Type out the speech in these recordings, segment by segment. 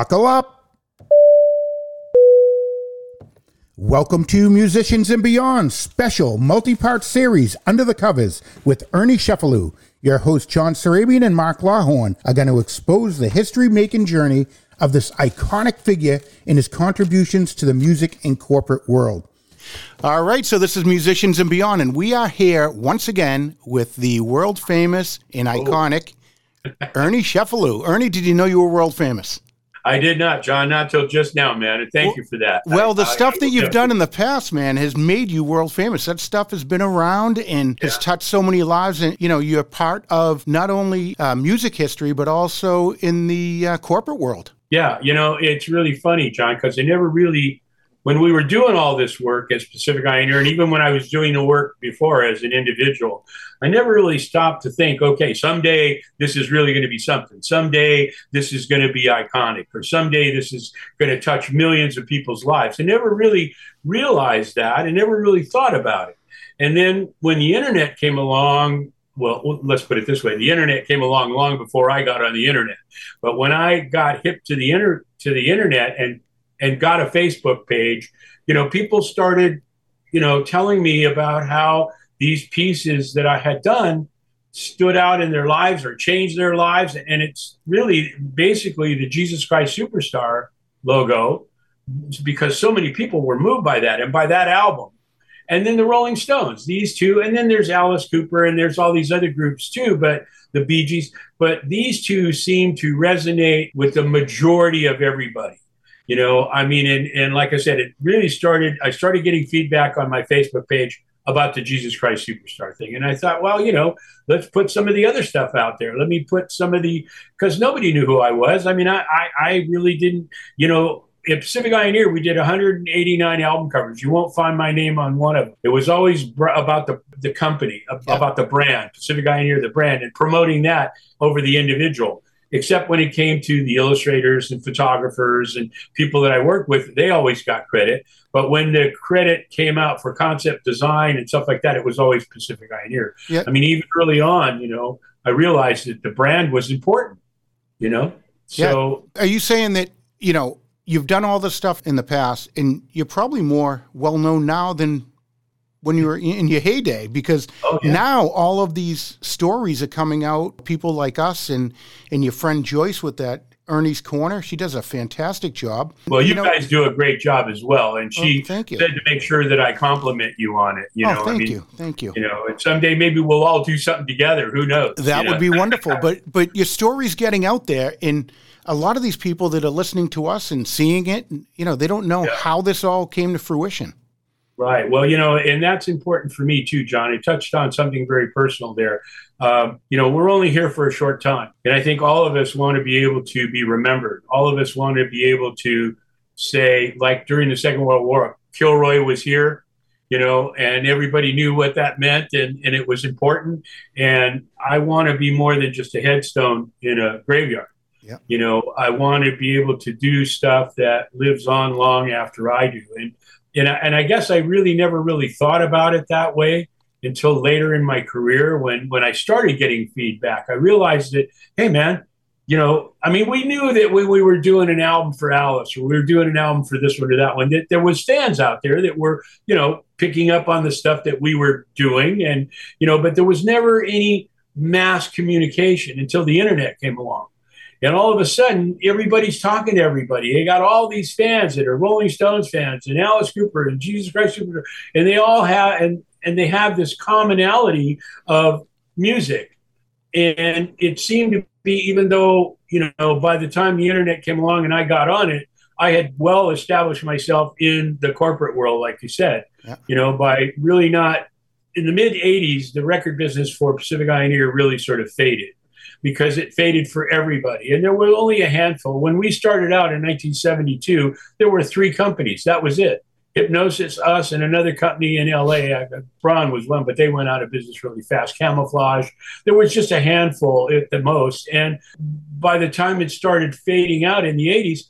Buckle up. Welcome to Musicians and Beyond special multi-part series Under the Covers with Ernie Cefalu. Your host John Sarabian and Mark Lawhorn are going to expose the history-making journey of this iconic figure and his contributions to the music and corporate world. All right, so this is Musicians and Beyond, and we are here once again with the world famous and oh. iconic Ernie Cefalu. Ernie, did you know you were world famous? I did not, John, not till just now, man. And thank well, you for that. Well, the I, stuff I, that you've done in the past, man, has made you world famous. That stuff has been around and yeah. has touched so many lives. And, you know, you're part of not only uh, music history, but also in the uh, corporate world. Yeah, you know, it's really funny, John, because I never really when we were doing all this work as Pacific Eye and Ear, and even when I was doing the work before as an individual, I never really stopped to think, okay, someday this is really going to be something. Someday this is going to be iconic, or someday this is going to touch millions of people's lives. I never really realized that and never really thought about it. And then when the internet came along, well, let's put it this way: the internet came along long before I got on the internet. But when I got hip to the inter to the internet and and got a Facebook page, you know, people started, you know, telling me about how these pieces that I had done stood out in their lives or changed their lives. And it's really basically the Jesus Christ Superstar logo because so many people were moved by that and by that album. And then the Rolling Stones, these two, and then there's Alice Cooper and there's all these other groups too, but the Bee Gees. But these two seem to resonate with the majority of everybody you know i mean and, and like i said it really started i started getting feedback on my facebook page about the jesus christ superstar thing and i thought well you know let's put some of the other stuff out there let me put some of the because nobody knew who i was i mean I, I i really didn't you know at Pacific Eye and Ear, we did 189 album covers. You won't find my name on one of them. It was always br- about the, the company, yeah. about the brand, Pacific Eye and Ear, the brand, and promoting that over the individual except when it came to the illustrators and photographers and people that I work with, they always got credit. But when the credit came out for concept design and stuff like that, it was always Pacific Eye and Ear. Yep. I mean, even early on, you know, I realized that the brand was important, you know? So yeah. are you saying that, you know, you've done all this stuff in the past and you're probably more well known now than when you were in your heyday because oh, yeah. now all of these stories are coming out people like us and and your friend joyce with that ernie's corner she does a fantastic job well you, you know, guys do a great job as well and she oh, thank you. said to make sure that i compliment you on it you oh, know thank I mean, you thank you you know and someday maybe we'll all do something together who knows that would know? be wonderful but but your story's getting out there and a lot of these people that are listening to us and seeing it you know they don't know yeah. how this all came to fruition Right. Well, you know, and that's important for me too, John. You touched on something very personal there. Um, you know, we're only here for a short time. And I think all of us want to be able to be remembered. All of us want to be able to say, like during the Second World War, Kilroy was here, you know, and everybody knew what that meant and, and it was important. And I want to be more than just a headstone in a graveyard. Yeah. You know, I want to be able to do stuff that lives on long after I do. And and I, and I guess I really never really thought about it that way until later in my career when when I started getting feedback. I realized that, hey man, you know, I mean, we knew that when we were doing an album for Alice or we were doing an album for this one or that one, that there was fans out there that were, you know, picking up on the stuff that we were doing. And, you know, but there was never any mass communication until the internet came along. And all of a sudden, everybody's talking to everybody. They got all these fans that are Rolling Stones fans and Alice Cooper and Jesus Christ Superstar, and they all have and and they have this commonality of music. And it seemed to be, even though you know, by the time the internet came along and I got on it, I had well established myself in the corporate world, like you said. Yeah. You know, by really not in the mid '80s, the record business for Pacific Eye and Ear really sort of faded because it faded for everybody. And there were only a handful. When we started out in 1972, there were three companies. That was it. Hipgnosis, us, and another company in LA. Braun was one, but they went out of business really fast. Camouflage. There was just a handful at the most. And by the time it started fading out in the 80s,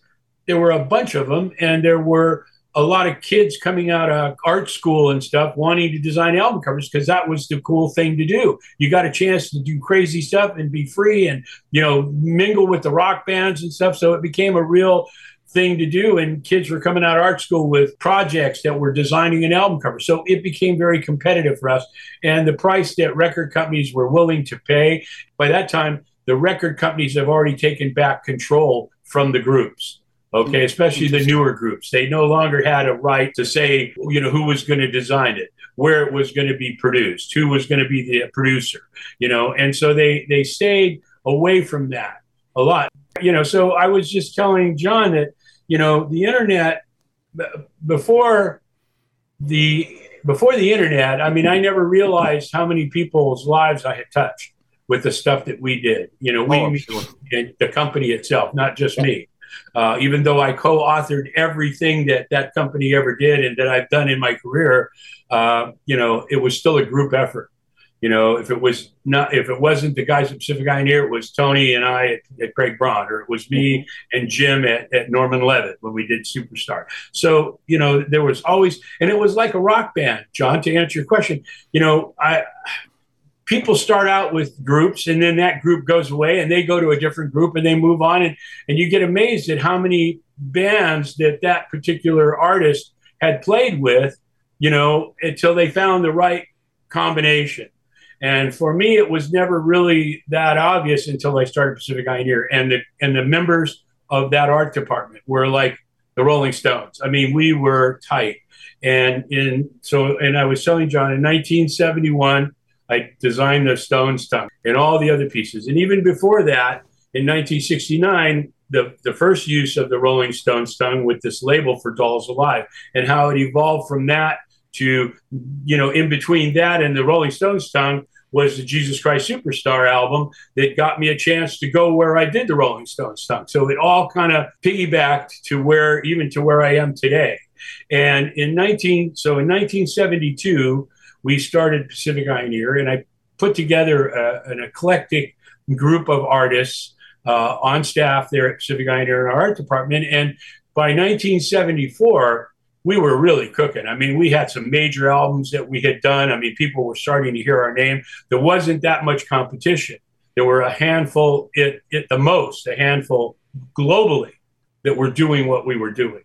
there were a bunch of them, and there were a lot of kids coming out of art school and stuff wanting to design album covers because that was the cool thing to do. You got a chance to do crazy stuff and be free and you know mingle with the rock bands and stuff. So it became a real thing to do and kids were coming out of art school with projects that were designing an album cover so it became very competitive for us and the price that record companies were willing to pay by that time the record companies have already taken back control from the groups okay especially the newer groups they no longer had a right to say you know who was going to design it where it was going to be produced who was going to be the producer you know and so they they stayed away from that a lot you know so i was just telling john that you know, the internet before the before the internet, I mean, I never realized how many people's lives I had touched with the stuff that we did. You know, we oh, sure. the company itself, not just me. Uh, even though I co-authored everything that that company ever did and that I've done in my career, uh, you know, it was still a group effort. You know, if it was not, if it wasn't the guys at Pacific Eye and Ear, it was Tony and I at, at Craig Braun, or it was me and Jim at, at Norman Levitt when we did Superstar. So, you know, there was always, and it was like a rock band, John, to answer your question. You know, I, people start out with groups and then that group goes away and they go to a different group and they move on and, and you get amazed at how many bands that that particular artist had played with you know until they found the right combination and for me, it was never really that obvious until I started Pacific Eye and Ear. And the and the members of that art department were like the Rolling Stones. I mean, we were tight. And in so and I was telling John in 1971, I designed the stone tongue and all the other pieces. And even before that, in 1969, the, the first use of the Rolling Stone tongue with this label for Dolls Alive and how it evolved from that to, you know, in between that and the Rolling Stones tongue was the Jesus Christ Superstar album that got me a chance to go where I did the Rolling Stone tongue. So it all kind of piggybacked to where, even to where I am today. And in 19, so in 1972, we started Pacific Eye and Ear, and I put together a, an eclectic group of artists uh, on staff there at Pacific Eye and Ear in our art department. And by 1974, we were really cooking. I mean, we had some major albums that we had done. I mean, people were starting to hear our name. There wasn't that much competition. There were a handful, at, at the most, a handful globally that were doing what we were doing.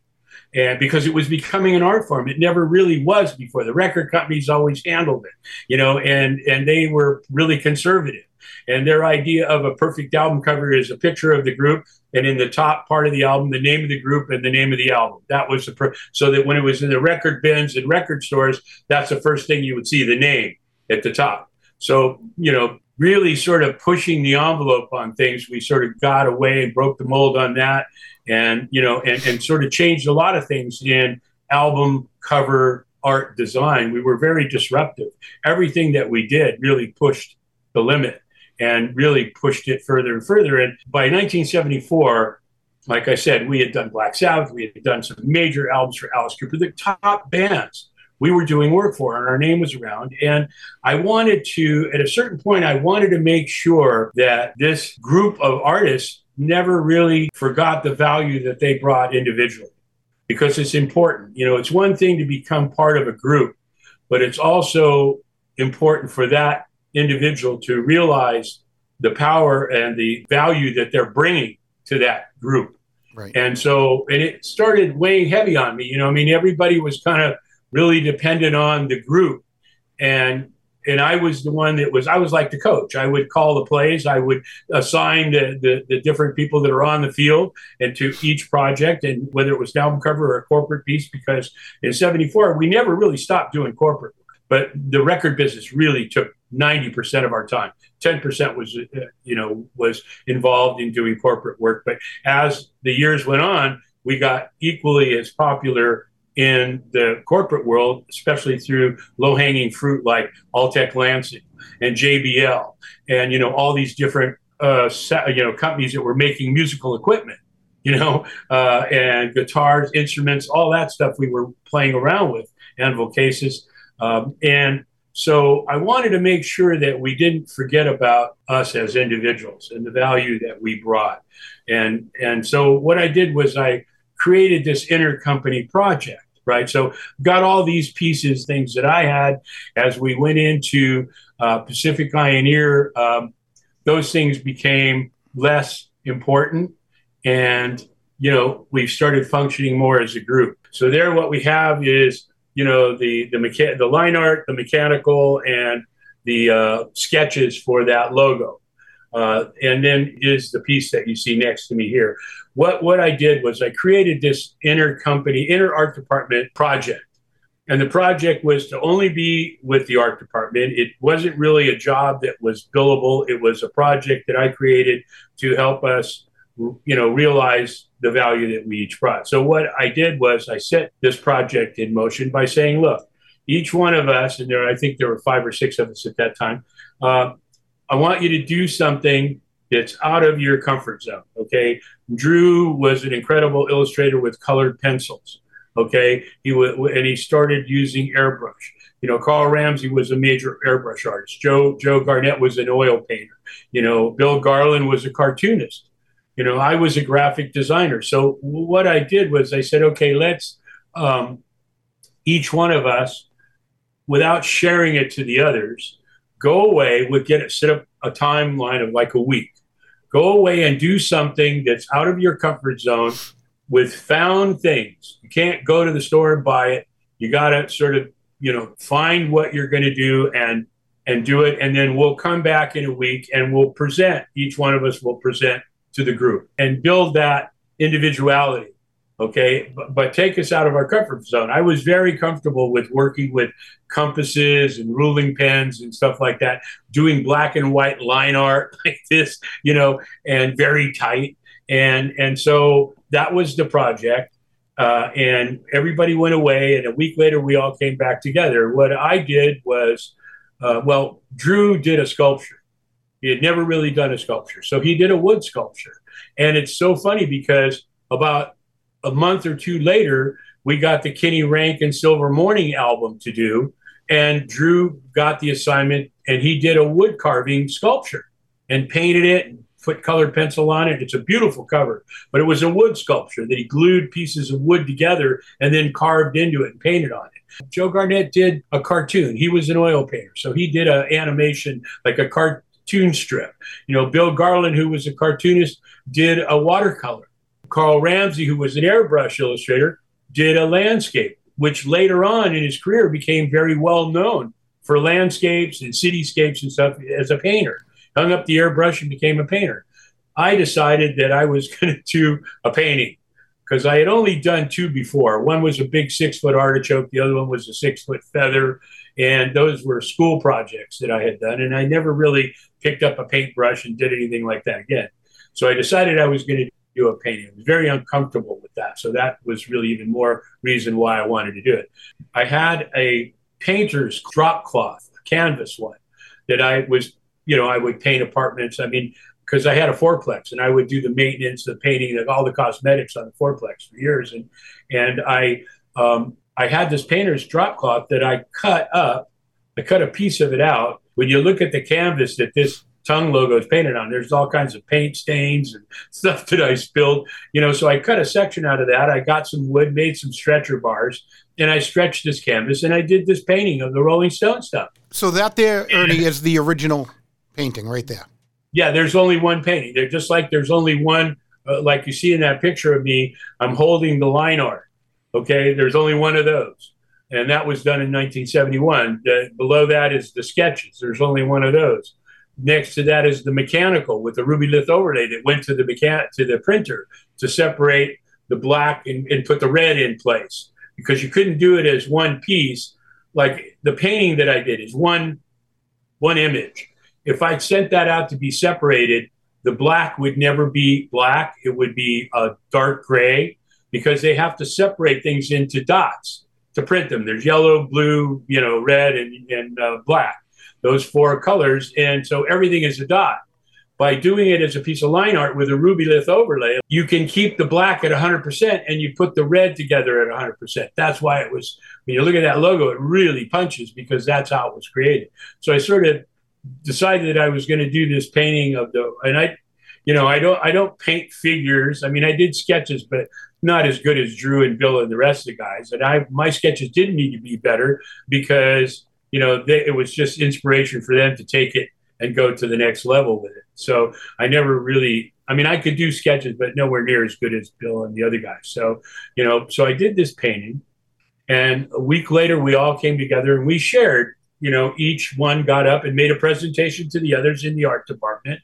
And because it was becoming an art form, it never really was before. The record companies always handled it, you know, and and they were really conservative. And their idea of a perfect album cover is a picture of the group and in the top part of the album, the name of the group and the name of the album. That was the per- so that when it was in the record bins and record stores, that's the first thing you would see the name at the top. So you know, really sort of pushing the envelope on things, we sort of got away and broke the mold on that, and you know, and, and sort of changed a lot of things in album cover art design. We were very disruptive. Everything that we did really pushed the limit and really pushed it further and further. And by 1974, like I said, we had done Black Sabbath, we had done some major albums for Alice Cooper, the top bands we were doing work for, and our name was around. And I wanted to, at a certain point, I wanted to make sure that this group of artists never really forgot the value that they brought individually because it's important. You know, it's one thing to become part of a group, but it's also important for that individual to realize the power and the value that they're bringing to that group. Right. And so, and it started weighing heavy on me. You know, I mean, everybody was kind of really dependent on the group, and and I was the one that was I was like the coach. I would call the plays. I would assign the, the, the different people that are on the field and to each project, and whether it was an album cover or a corporate piece. Because in '74, we never really stopped doing corporate, but the record business really took 90% of our time 10% was uh, you know was involved in doing corporate work but as the years went on we got equally as popular in the corporate world especially through low-hanging fruit like Altec Lansing and JBL and you know all these different uh, you know companies that were making musical equipment you know uh, and guitars instruments all that stuff we were playing around with anvil cases um, and so I wanted to make sure that we didn't forget about us as individuals and the value that we brought. And and so what I did was I created this intercompany project. Right? So got all these pieces, things that I had as we went into uh, Pacific Eye and Ear. Um, those things became less important, and you know we started functioning more as a group. So there, what we have is you know the the mecha- the line art, the mechanical, and the uh, sketches for that logo. Uh, and then is the piece that you see next to me here. What what I did was I created this inner company, inner art department project. And the project was to only be with the art department. It wasn't really a job that was billable. It was a project that I created to help us, you know, realize the value that we each brought. So what I did was I set this project in motion by saying, look, each one of us, and there I think there were five or six of us at that time, uh, I want you to do something that's out of your comfort zone. Okay. Drew was an incredible illustrator with colored pencils. Okay. He w- and he started using airbrush. You know, Carl Ramsey was a major airbrush artist. Joe Joe Garnett was an oil painter. You know, Bill Garland was a cartoonist. You know, I was a graphic designer. So what I did was I said, okay, let's um, each one of us, without sharing it to the others, go away with get it set up a timeline of like a week. Go away and do something that's out of your comfort zone with found things. You can't go to the store and buy it. You got to sort of you know find what you're going to do and and do it. And then we'll come back in a week and we'll present each one of us will present to the group and build that individuality okay? But, but, take us out of our comfort zone. I was very comfortable with working with compasses and ruling pens and stuff like that doing black and white line art like this you know and very tight. And and so that was the project uh, and everybody went away and a week later we all came back together. What i did was uh, well drew did a sculpture. He had never really done a sculpture so he did a wood sculpture. And it's so funny because about a month or two later, we got the Kenny Rankin Silver Morning album to do. And Drew got the assignment and he did a wood carving sculpture and painted it and put colored pencil on it. It's a beautiful cover, but it was a wood sculpture that he glued pieces of wood together and then carved into it and painted on it. Joe Garnett did a cartoon. He was an oil painter. So he did an animation like a cartoon strip. You know, Bill Garland, who was a cartoonist, did a watercolor. Carl Ramsey, who was an airbrush illustrator, did a landscape, which later on in his career became very well known for landscapes and cityscapes and stuff as a painter. Hung up the airbrush and became a painter. I decided that I was going to do a painting because I had only done two before. One was a big six foot artichoke, the other one was a six foot feather. And those were school projects that I had done. And I never really picked up a paintbrush and did anything like that again. So I decided I was going to do a painting. I was very uncomfortable with that. So that was really even more reason why I wanted to do it. I had a painter's drop cloth, a canvas one, that I was, you know, I would paint apartments. I mean, because I had a fourplex and I would do the maintenance, the painting, all the cosmetics on the fourplex for years. And and I um, I had this painter's drop cloth that I cut up. I cut a piece of it out. When you look at the canvas that this tongue logo is painted on. There's all kinds of paint stains and stuff that I spilled, you know. So I cut a section out of that. I got some wood, made some stretcher bars, and I stretched this canvas and I did this painting of the Rolling Stone stuff. So that there, Ernie, is the original painting right there. Yeah, there's only one painting. They're just like there's only one, uh, like you see in that picture of me. I'm holding the line art. Okay, there's only one of those and that was done in 1971. The, below that is the sketches. There's only one of those. Next to that is the mechanical with the Rubylith overlay that went to the mechan- to the printer to separate the black and, and put the red in place because you couldn't do it as one piece. Like the painting that I did is one one image. If I sent that out to be separated, the black would never be black. It would be a dark gray because they have to separate things into dots to print them. There's yellow, blue, you know, red, and, and uh, black those four colors. And so everything is a dot. By doing it as a piece of line art with a Rubylith overlay, you can keep the black at 100% and you put the red together at 100%. That's why it was, when you look at that logo, it really punches because that's how it was created. So I sort of decided that I was going to do this painting of the, and I, you know, I don't I don't paint figures. I mean, I did sketches, but not as good as Drew and Bill and the rest of the guys. And I my sketches didn't need to be better because you know they, it was just inspiration for them to take it and go to the next level with it. So I never really. I mean, I could do sketches, but nowhere near as good as Bill and the other guys. So, you know, so I did this painting, and a week later, we all came together and we shared. You know, each one got up and made a presentation to the others in the art department,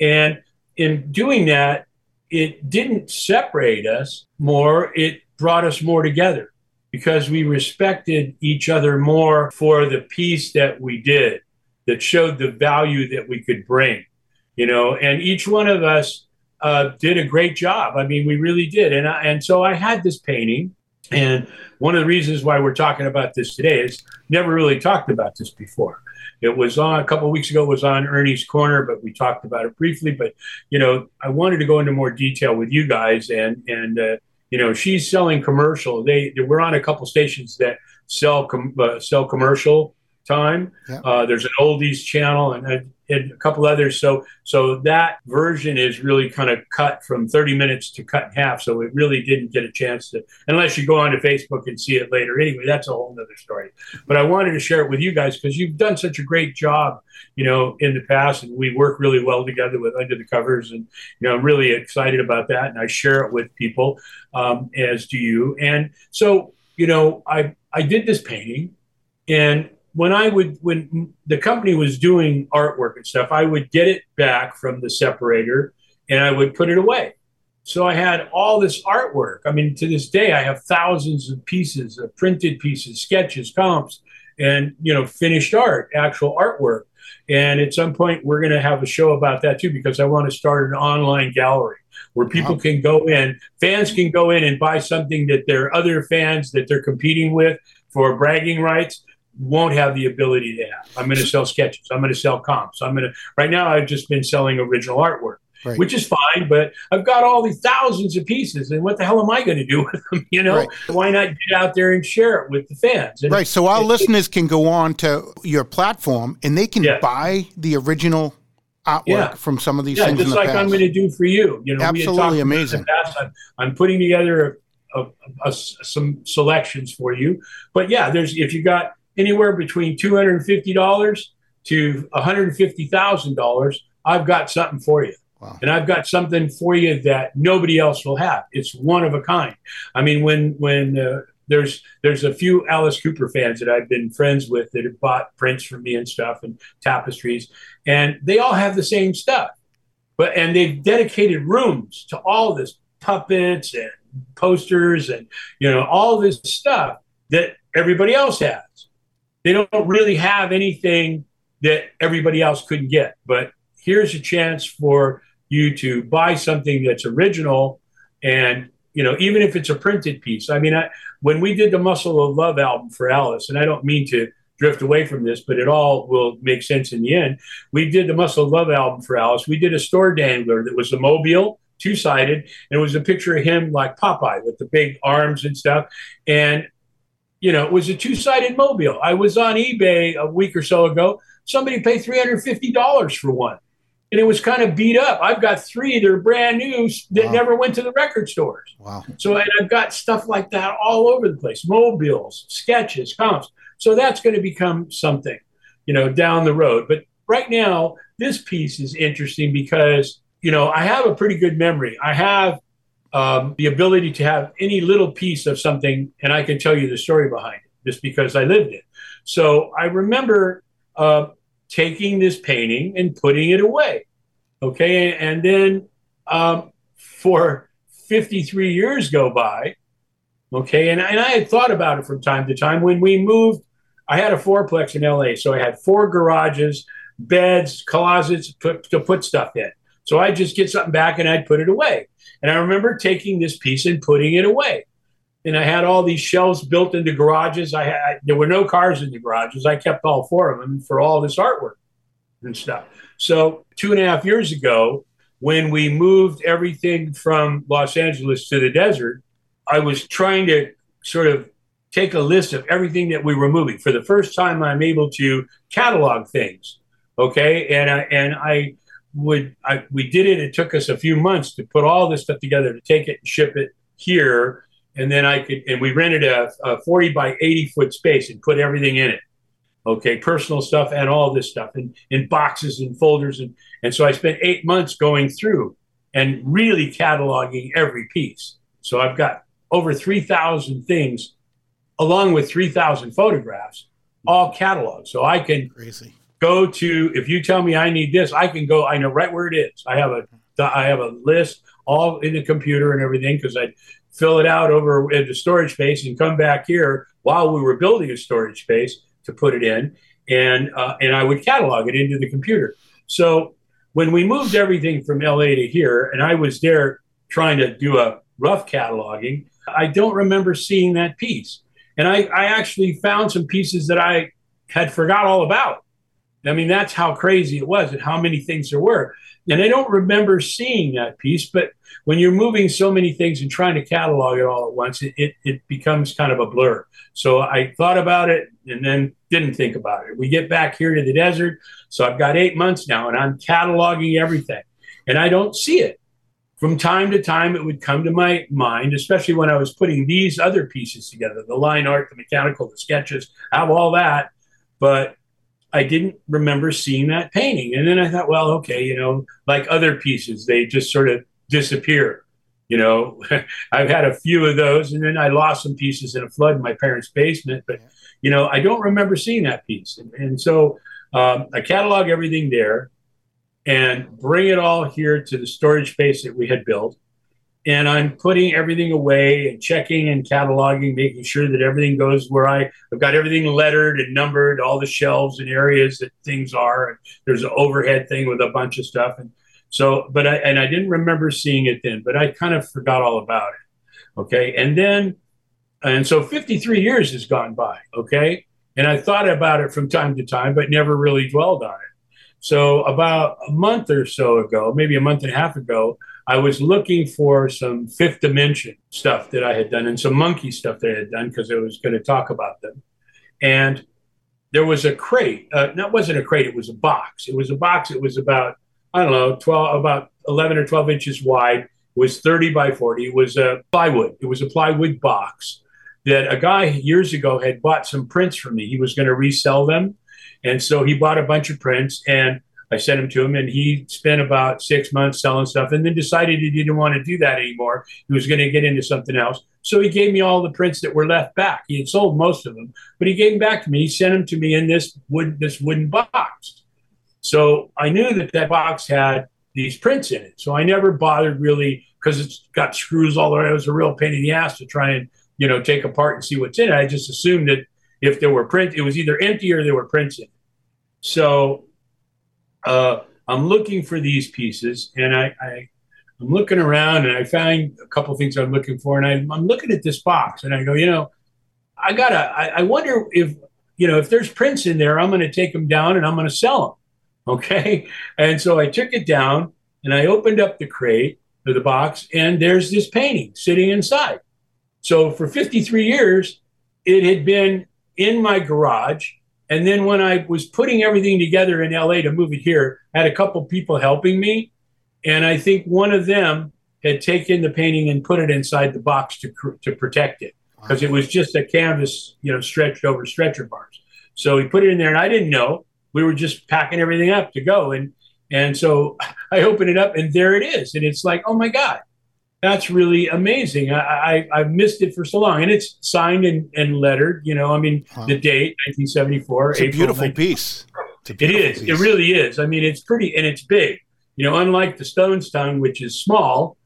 and in doing that, it didn't separate us more, it brought us more together because we respected each other more for the piece that we did that showed the value that we could bring, you know, and each one of us uh, did a great job. I mean, we really did. And, I, and so I had this painting. And one of the reasons why we're talking about this today is never really talked about this before. It was on a couple of weeks ago. It was on Ernie's Corner, but we talked about it briefly. But you know, I wanted to go into more detail with you guys, and and uh, you know, she's selling commercial. They, we're on a couple stations that sell com- uh, sell commercial time. Yeah. Uh, there's an oldies channel, and and a couple others. So so that version is really kind of cut from 30 minutes to cut in half. So it really didn't get a chance to, unless you go onto Facebook and see it later. Anyway, that's a whole other story. But I wanted to share it with you guys because you've done such a great job, you know, in the past, and we work really well together with Under the Covers, and you know, I'm really excited about that, and I share it with people, um, as do you. And so, you know, I I did this painting, and when I would when the company was doing artwork and stuff, I would get it back from the separator and I would put it away. So I had all this artwork. I mean, to this day, I have thousands of pieces of printed pieces, sketches, comps, and you know, finished art, actual artwork. And at some point, we're going to have a show about that too, because I want to start an online gallery where people wow. can go in, fans can go in and buy something that their other fans that they're competing with for bragging rights won't have the ability to have. I'm going to sell sketches. I'm going to sell comps. I'm going to, right now, I've just been selling original artwork. Right. Which is fine, but I've got all these thousands of pieces, and what the hell am I going to do with them? You know, right. why not get out there and share it with the fans? And right. So our it, listeners can go on to your platform and they can yeah. buy the original artwork yeah. from some of these yeah, things. just like past. I'm going to do for you. You know, absolutely amazing. I'm, I'm, putting together a, a, a, some selections for you, but yeah, there's if you got anywhere between $250 to $150,000, I've got something for you. Wow. And I've got something for you that nobody else will have. It's one of a kind. I mean, when when uh, there's there's a few Alice Cooper fans that I've been friends with that have bought prints from me and stuff and tapestries, and they all have the same stuff. But and they've dedicated rooms to all this puppets and posters and you know all this stuff that everybody else has they don't really have anything that everybody else couldn't get. But here's a chance for you to buy something that's original and you know even if it's a printed piece. I mean I, when we did the muscle of love album for alice and i don't mean to drift away from this but it all will make sense in the end. We did the muscle of love album for alice. We did a store dangler that was a mobile two-sided and it was a picture of him like popeye with the big arms and stuff. And you know, it was a two sided mobile. I was on eBay a week or so ago. Somebody paid $350 for one. And it was kind of beat up. I've got three that are brand new that wow. never went to the record stores. Wow. So and I've got stuff like that all over the place mobiles, sketches, comps. So that's going to become something, you know, down the road. But right now, this piece is interesting because, you know, I have a pretty good memory. I have um, the ability to have any little piece of something, and I can tell you the story behind it just because I lived it. So I remember uh, taking this painting and putting it away. Okay. And then um, for 53 years go by. Okay. And, and I had thought about it from time to time. When we moved, I had a fourplex in LA. So I had four garages, beds, closets to, to put stuff in. So I'd just get something back and I'd put it away. And I remember taking this piece and putting it away. And I had all these shelves built into garages. I had there were no cars in the garages. I kept all four of them for all this artwork and stuff. So two and a half years ago, when we moved everything from Los Angeles to the desert, I was trying to sort of take a list of everything that we were moving. For the first time, I'm able to catalog things. Okay, and I, and I would I, we did it. It took us a few months to put all this stuff together to take it and ship it here, and then I could and we rented a, a forty by eighty foot space and put everything in it. Okay, personal stuff and all this stuff in, in boxes and folders and and so I spent eight months going through and really cataloging every piece. So I've got over three thousand things, along with three thousand photographs, all cataloged. So I can Crazy. Go to if you tell me I need this, I can go. I know right where it is. I have a I have a list all in the computer and everything because I fill it out over in the storage space and come back here while we were building a storage space to put it in, and uh, and I would catalog it into the computer. So when we moved everything from LA to here, and I was there trying to do a rough cataloging, I don't remember seeing that piece. And I, I actually found some pieces that I had forgot all about. I mean, that's how crazy it was and how many things there were. And I don't remember seeing that piece, but when you're moving so many things and trying to catalog it all at once, it, it, it, becomes kind of a blur. So I thought about it and then didn't think about it. We get back here to the desert. So I've got eight months now and I'm cataloging everything and I don't see it. From time to time, it would come to my mind, especially when I was putting these other pieces together the line art, the mechanical, the sketches, I have all that. But I didn't remember seeing that painting. And then I thought, well, okay, you know, like other pieces, they just sort of disappear. You know, I've had a few of those, and then I lost some pieces in a flood in my parents' basement. But, you know, I don't remember seeing that piece. And, and so um, I catalog everything there and bring it all here to the storage space that we had built and I'm putting everything away and checking and cataloging, making sure that everything goes where I, I've got everything lettered and numbered, all the shelves and areas that things are. And there's an overhead thing with a bunch of stuff. And so, but I, and I didn't remember seeing it then, but I kind of forgot all about it. Okay. And then, and so 53 years has gone by. Okay. And I thought about it from time to time, but never really dwelled on it. So about a month or so ago, maybe a month and a half ago, I was looking for some fifth dimension stuff that I had done and some monkey stuff that I had done because I was going to talk about them. And there was a crate. Uh, no, it wasn't a crate. It was a box. It was a box. It was about I don't know, twelve, about eleven or twelve inches wide. It was thirty by forty. It was a plywood. It was a plywood box that a guy years ago had bought some prints from me. He was going to resell them, and so he bought a bunch of prints and I sent him to him, and he spent about six months selling stuff, and then decided he didn't want to do that anymore. He was going to get into something else. So he gave me all the prints that were left back. He had sold most of them, but he gave them back to me. He sent them to me in this wood, this wooden box. So I knew that that box had these prints in it. So I never bothered really because it's got screws all way. It was a real pain in the ass to try and you know take apart and see what's in it. I just assumed that if there were prints, it was either empty or there were prints in it. So uh, I'm looking for these pieces, and I, I am looking around, and I find a couple things I'm looking for, and I, I'm looking at this box, and I go, you know, I gotta, I, I wonder if you know if there's prints in there, I'm going to take them down and I'm going to sell them. Okay, and so I took it down and I opened up the crate or the box, and there's this painting sitting inside. So for 53 years, it had been in my garage and then when I was putting everything together in LA to move it here, I had a couple people helping me. And I think one of them had taken the painting and put it inside the box to, to protect it because it was just a canvas, you know, stretched over stretcher bars. So he put it in there and I didn't know. We were just packing everything up to go. And, and so I open it up and there it is. And it's like, oh my God, that's really amazing. I, I have missed it for so long, and it's signed and, and lettered. You know, I mean, huh. the date 1974. It's a April beautiful 19- piece. It's beautiful it is. Piece. It really is. I mean, it's pretty and it's big. You know, unlike the Stone's Tongue, which is small,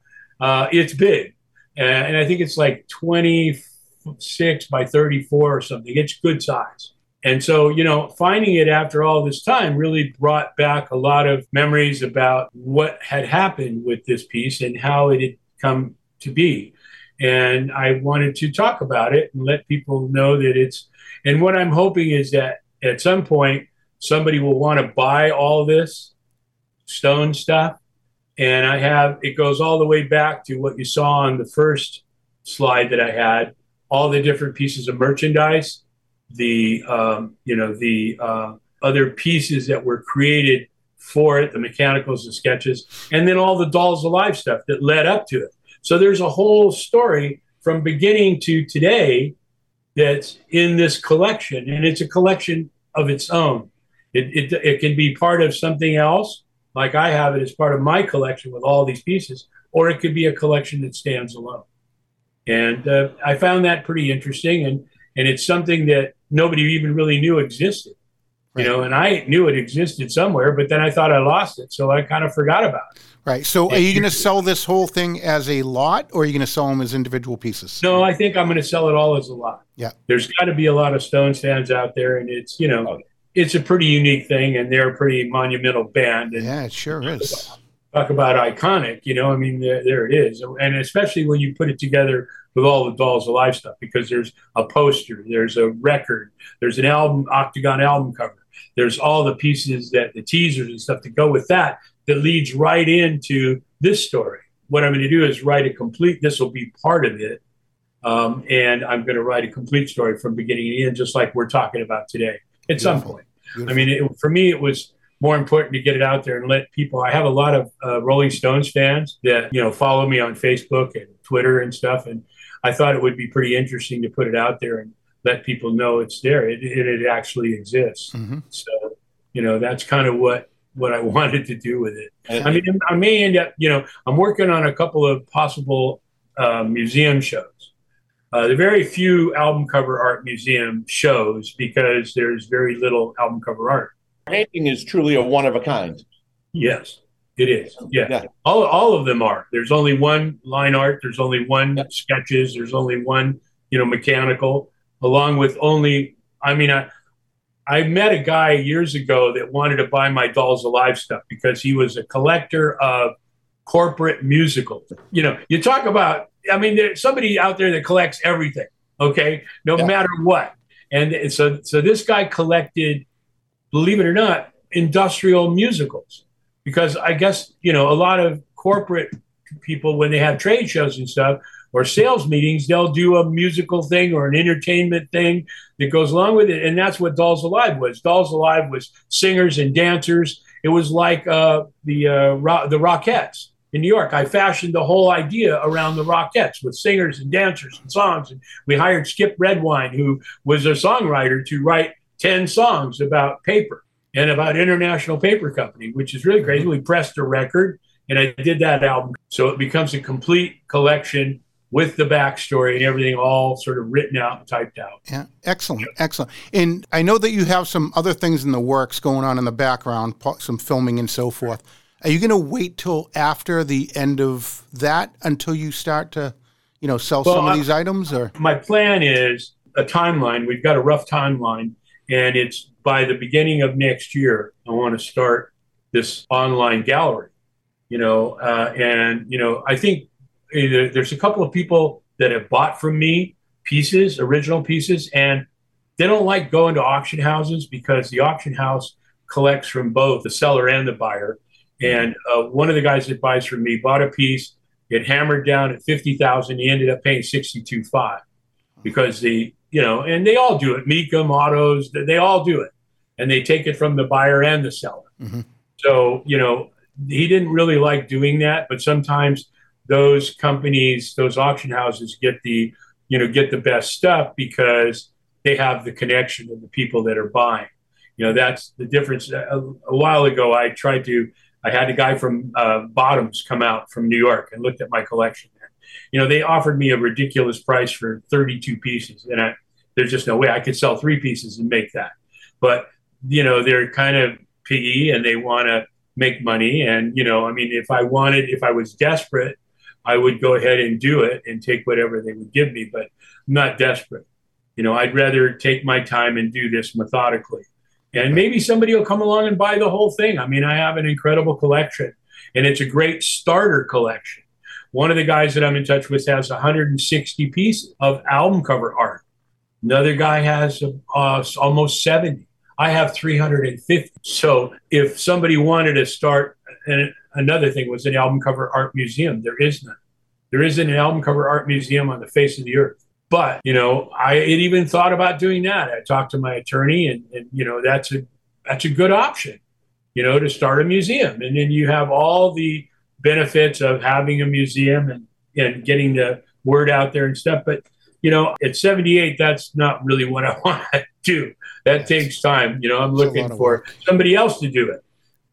uh, it's big, uh, and I think it's like 26 by 34 or something. It's good size. And so, you know, finding it after all this time really brought back a lot of memories about what had happened with this piece and how it had come to be. And I wanted to talk about it and let people know that it's. And what I'm hoping is that at some point, somebody will want to buy all this stone stuff. And I have, it goes all the way back to what you saw on the first slide that I had all the different pieces of merchandise, the, um, you know, the uh, other pieces that were created for it, the mechanicals, and sketches, and then all the Dolls Alive stuff that led up to it. So there's a whole story from beginning to today that's in this collection, and it's a collection of its own. It, it, it can be part of something else, like I have it as part of my collection with all these pieces, or it could be a collection that stands alone. And uh, I found that pretty interesting, and and it's something that nobody even really knew existed. You know, and I knew it existed somewhere, but then I thought I lost it, so I kind of forgot about it. Right. So, are you going to sell this whole thing as a lot, or are you going to sell them as individual pieces? No, I think I'm going to sell it all as a lot. Yeah. There's got to be a lot of Stones fans out there, and it's you know, it's a pretty unique thing, and they're a pretty monumental band. And yeah, it sure is. Talk about iconic, you know. I mean, there, there it is, and especially when you put it together with all the Dolls Alive stuff, because there's a poster, there's a record, there's an album, Octagon album cover, there's all the pieces that the teasers and stuff to go with that that leads right into this story. What I'm going to do is write a complete, this will be part of it. Um, and I'm going to write a complete story from beginning to end, just like we're talking about today at Beautiful. some point. Beautiful. I mean, it, for me, it was more important to get it out there and let people. I have a lot of uh, Rolling Stones fans that you know follow me on Facebook and Twitter and stuff, and I thought it would be pretty interesting to put it out there and let people know it's there. It, it, it actually exists. Mm-hmm. So, you know, that's kind of what what I wanted to do with it. I mean, I may end up, you know, I'm working on a couple of possible uh, museum shows. Uh, there are very few album cover art museum shows because there's very little album cover art. Painting is truly a one of a kind. Yes, it is. Oh, yeah. yeah. All, all of them are. There's only one line art, there's only one yeah. sketches, there's only one, you know, mechanical, along with only, I mean, I, I met a guy years ago that wanted to buy my Dolls Alive stuff because he was a collector of corporate musicals. You know, you talk about, I mean, there's somebody out there that collects everything, okay, no yeah. matter what. And so, so this guy collected, believe it or not, industrial musicals because I guess, you know, a lot of corporate people, when they have trade shows and stuff, or sales meetings, they'll do a musical thing or an entertainment thing that goes along with it. And that's what Dolls Alive was. Dolls Alive was singers and dancers. It was like uh, the uh, ro- the Rockettes in New York. I fashioned the whole idea around the Rockettes with singers and dancers and songs. And we hired Skip Redwine, who was a songwriter, to write 10 songs about paper and about International Paper Company, which is really crazy. We pressed a record and I did that album. So it becomes a complete collection with the backstory and everything all sort of written out and typed out. Yeah, excellent, excellent. And I know that you have some other things in the works going on in the background, some filming and so forth. Are you going to wait till after the end of that until you start to, you know, sell well, some of these items? Or my plan is a timeline. We've got a rough timeline, and it's by the beginning of next year. I want to start this online gallery. You know, uh, and you know, I think there's a couple of people that have bought from me pieces, original pieces, and they don't like going to auction houses because the auction house collects from both the seller and the buyer. And uh, one of the guys that buys from me bought a piece, it hammered down at fifty thousand. He ended up paying sixty two five because the you know, and they all do it. Mecum autos, they all do it, and they take it from the buyer and the seller. Mm-hmm. So you know, he didn't really like doing that, but sometimes those companies, those auction houses get the, you know, get the best stuff because they have the connection of the people that are buying. You know, that's the difference. A, a while ago, I tried to, I had a guy from uh, Bonhams come out from New York and looked at my collection. You know, they offered me a ridiculous price for 32 pieces, and I, there's just no way I could sell three pieces and make that. But you know, they're kind of piggy and they want to make money. And you know, I mean, if I wanted, if I was desperate I would go ahead and do it and take whatever they would give me, but I'm not desperate. You know, I'd rather take my time and do this methodically. And maybe somebody will come along and buy the whole thing. I mean, I have an incredible collection and it's a great starter collection. One of the guys that I'm in touch with has 160 pieces of album cover art. Another guy has uh, almost 70. I have 350. So if somebody wanted to start an, another thing was an album cover art museum. There is none. There isn't an album cover art museum on the face of the earth. But you know, I had even thought about doing that. I talked to my attorney, and, and you know, that's a that's a good option. you know, to start a museum. And then you have all the benefits of having a museum and, and getting the word out there and stuff. But, you know, at 78, that's not really what I want to do. That yes. takes time. You know, I'm looking for somebody else to do it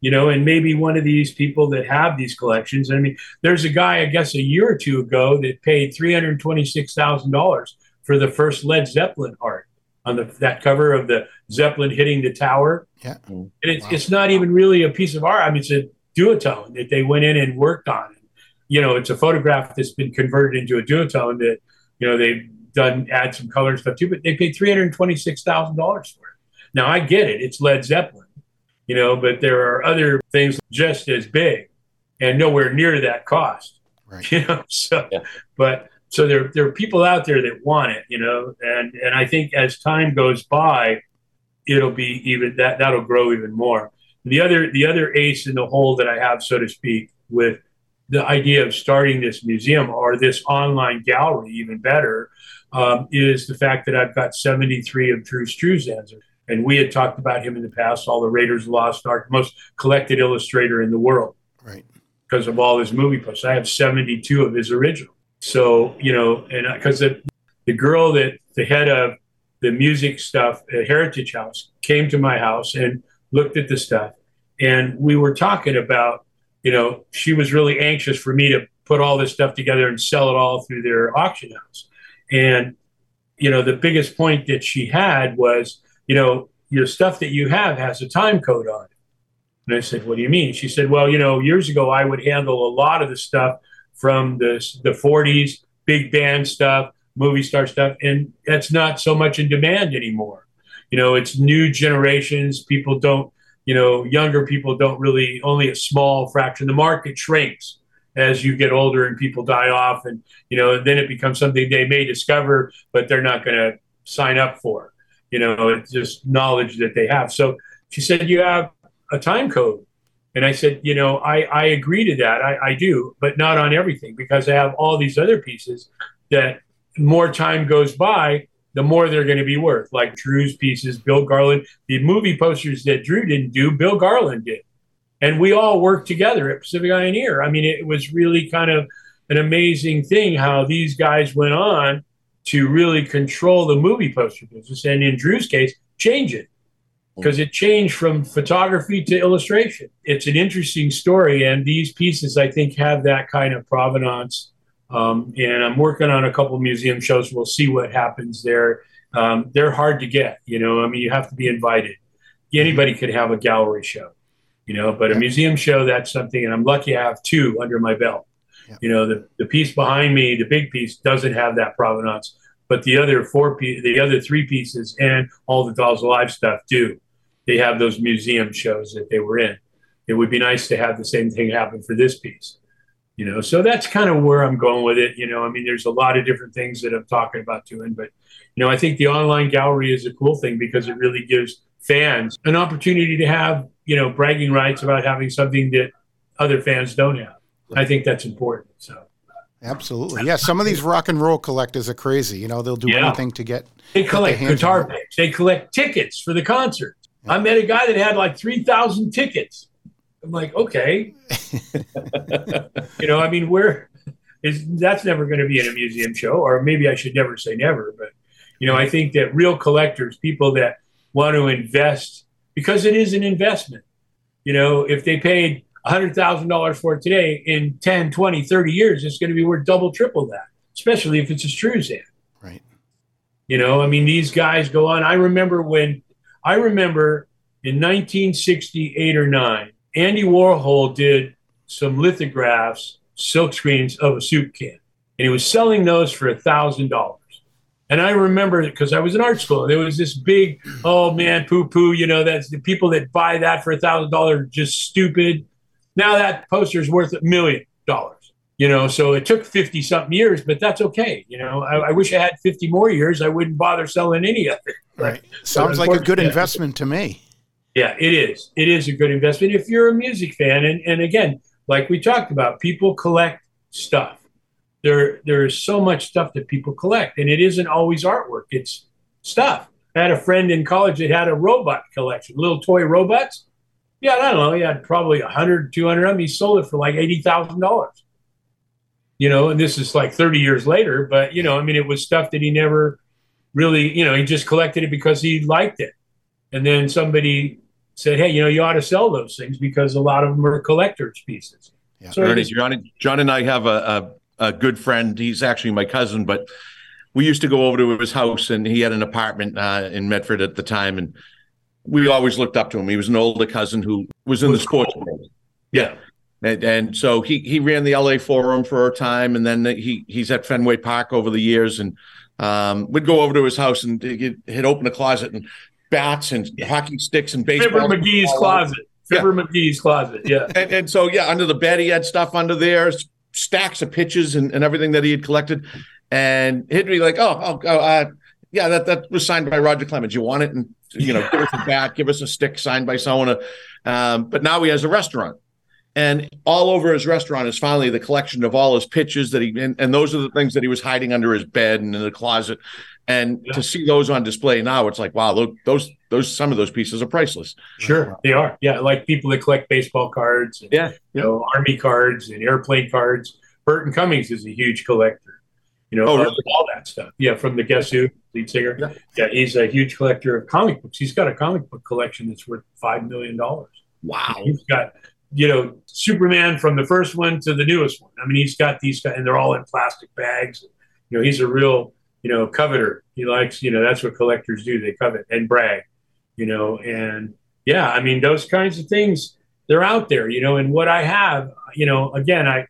you know, and maybe one of these people that have these collections. I mean, there's a guy, I guess, a year or two ago that paid three hundred twenty-six thousand dollars for the first Led Zeppelin art on the that cover of the Zeppelin hitting the tower. Yeah, and it's wow. it's not even really a piece of art. I mean, it's a duotone that they went in and worked on. You know, it's a photograph that's been converted into a duotone that you know they've done add some color and stuff too. But they paid three hundred twenty-six thousand dollars for it. Now I get it; it's Led Zeppelin you know, but there are other things just as big and nowhere near that cost. Right. You know, so yeah. but so there there are people out there that want it, you know, and and I think as time goes by, it'll be even that that'll grow even more. The other the other ace in the hole that I have, so to speak, with the idea of starting this museum or this online gallery, even better, um, is the fact that I've got 73 of Drew Struzan's and we had talked about him in the past, all the Raiders Lost Ark, most collected illustrator in the world. Right. Because of all his movie posts. I have 72 of his original. So, you know, and because the, the girl that the head of the music stuff at Heritage House came to my house and looked at the stuff. And we were talking about, you know, she was really anxious for me to put all this stuff together and sell it all through their auction house. And, you know, the biggest point that she had was, you know, your stuff that you have has a time code on it. And I said, what do you mean? She said, well, you know, years ago I would handle a lot of the stuff from the, the 40s, big band stuff, movie star stuff, and that's not so much in demand anymore. You know, it's new generations. People don't, you know, younger people don't really, only a small fraction. The market shrinks as you get older and people die off. And, you know, then it becomes something they may discover, but they're not going to sign up for. You know, it's just knowledge that they have. So she said, You have a time code. And I said, You know, I, I agree to that. I, I do, but not on everything because I have all these other pieces that more time goes by, the more they're going to be worth. Like Drew's pieces, Bill Garland, the movie posters that Drew didn't do, Bill Garland did. And we all worked together at Pacific Eye I mean, it was really kind of an amazing thing how these guys went on to really control the movie poster business and in Drew's case, change it mm. because it changed from photography to illustration. It's an interesting story, and these pieces I think have that kind of provenance. Um, and I'm working on a couple museum shows. We'll see what happens there. Um, they're hard to get, you know. I mean, you have to be invited. Anybody could have a gallery show, you know, but a museum show that's something, and I'm lucky I have two under my belt. You know, the, the piece behind me, the big piece, doesn't have that provenance, but the other four, piece, the other three pieces, and all the Dolls Alive stuff do. They have those museum shows that they were in. It would be nice to have the same thing happen for this piece. You know, so that's kind of where I'm going with it. You know, I mean, there's a lot of different things that I'm talking about doing, but you know, I think the online gallery is a cool thing because it really gives fans an opportunity to have you know bragging rights about having something that other fans don't have. I think that's important. So. Absolutely. Yeah. Some of these rock and roll collectors are crazy. You know, they'll do yeah. anything to get. They collect guitar picks. They collect tickets for the concert. Yeah. I met a guy that had like 3,000 tickets. I'm like, okay. you know, I mean, where is that's never going to be in a museum show, or maybe I should never say never, but, you know, I think that real collectors, people that want to invest, because it is an investment, you know, if they paid $100,000 for it today, in 10, 20, 30 years, it's going to be worth double, triple that, especially if it's a Struzan. Right. You know, I mean, these guys go on. I remember when, I remember in 1968 or 9, Andy Warhol did some lithographs, silk screens of a soup can, and he was selling those for a $1,000. And I remember because I was in art school, there was this big, oh man, poo poo, you know, that's the people that buy that for a thousand dollars just stupid. Now that poster is worth a million dollars. You know, so it took 50 something years, but that's okay. You know, I, I, wish I had 50 more years. I wouldn't bother selling any of it. Right. Sounds like a good investment to me. Yeah, it is. It is a good investment if you're a music fan. And, and again, like we talked about, people collect stuff. There, there is so much stuff that people collect, and it isn't always artwork, it's stuff. I had a friend in college that had a robot collection, little toy robots Yeah, I don't know. He had probably 100, 200 of them. He sold it for like $80,000. You know, and this is like 30 years later, but, you know, I mean, it was stuff that he never really, you know, he just collected it because he liked it. And then somebody said, hey, you know, you ought to sell those things because a lot of them are collector's pieces. Yeah. So Ernie, John, John and I have a, a, a good friend. He's actually my cousin, but we used to go over to his house and he had an apartment uh, in Medford at the time. And we always looked up to him. He was an older cousin who was in was the sports cool. world. Yeah. And, and, so he he ran the LA Forum for a time, and then he he's at Fenway Park over the years, and um, we'd go over to his house and he'd, he'd open a closet and bats and hockey sticks and baseball. Fibber McGee's closet. Fibber yeah. McGee's closet. Yeah. And, and, so yeah, under the bed he had stuff under there, stacks of pitches and, and everything that he had collected, and he'd be like, "Oh, oh, oh uh, yeah, that that was signed by Roger Clemens. You want it?" And you know, give us a bat, give us a stick signed by someone. Um, but now he has a restaurant. And all over his restaurant is finally the collection of all his pitches that he and, and those are the things that he was hiding under his bed and in the closet. And yeah. to see those on display now, it's like, wow, look, those those some of those pieces are priceless. Sure, they are. Yeah, like people that collect baseball cards, and, yeah, you know, army cards and airplane cards. Burton Cummings is a huge collector you know, oh, really? all that stuff. Yeah, from the Guess Who lead singer. Yeah. yeah, he's a huge collector of comic books. He's got a comic book collection that's worth five million dollars. Wow. He's got, you know, Superman from the first one to the newest one. I mean, he's got these, and they're all in plastic bags. You know, he's a real, you know, coveter. He likes, you know, that's what collectors do. They covet and brag, you know, and yeah, I mean, those kinds of things, they're out there, you know, and what I have, you know, again, I,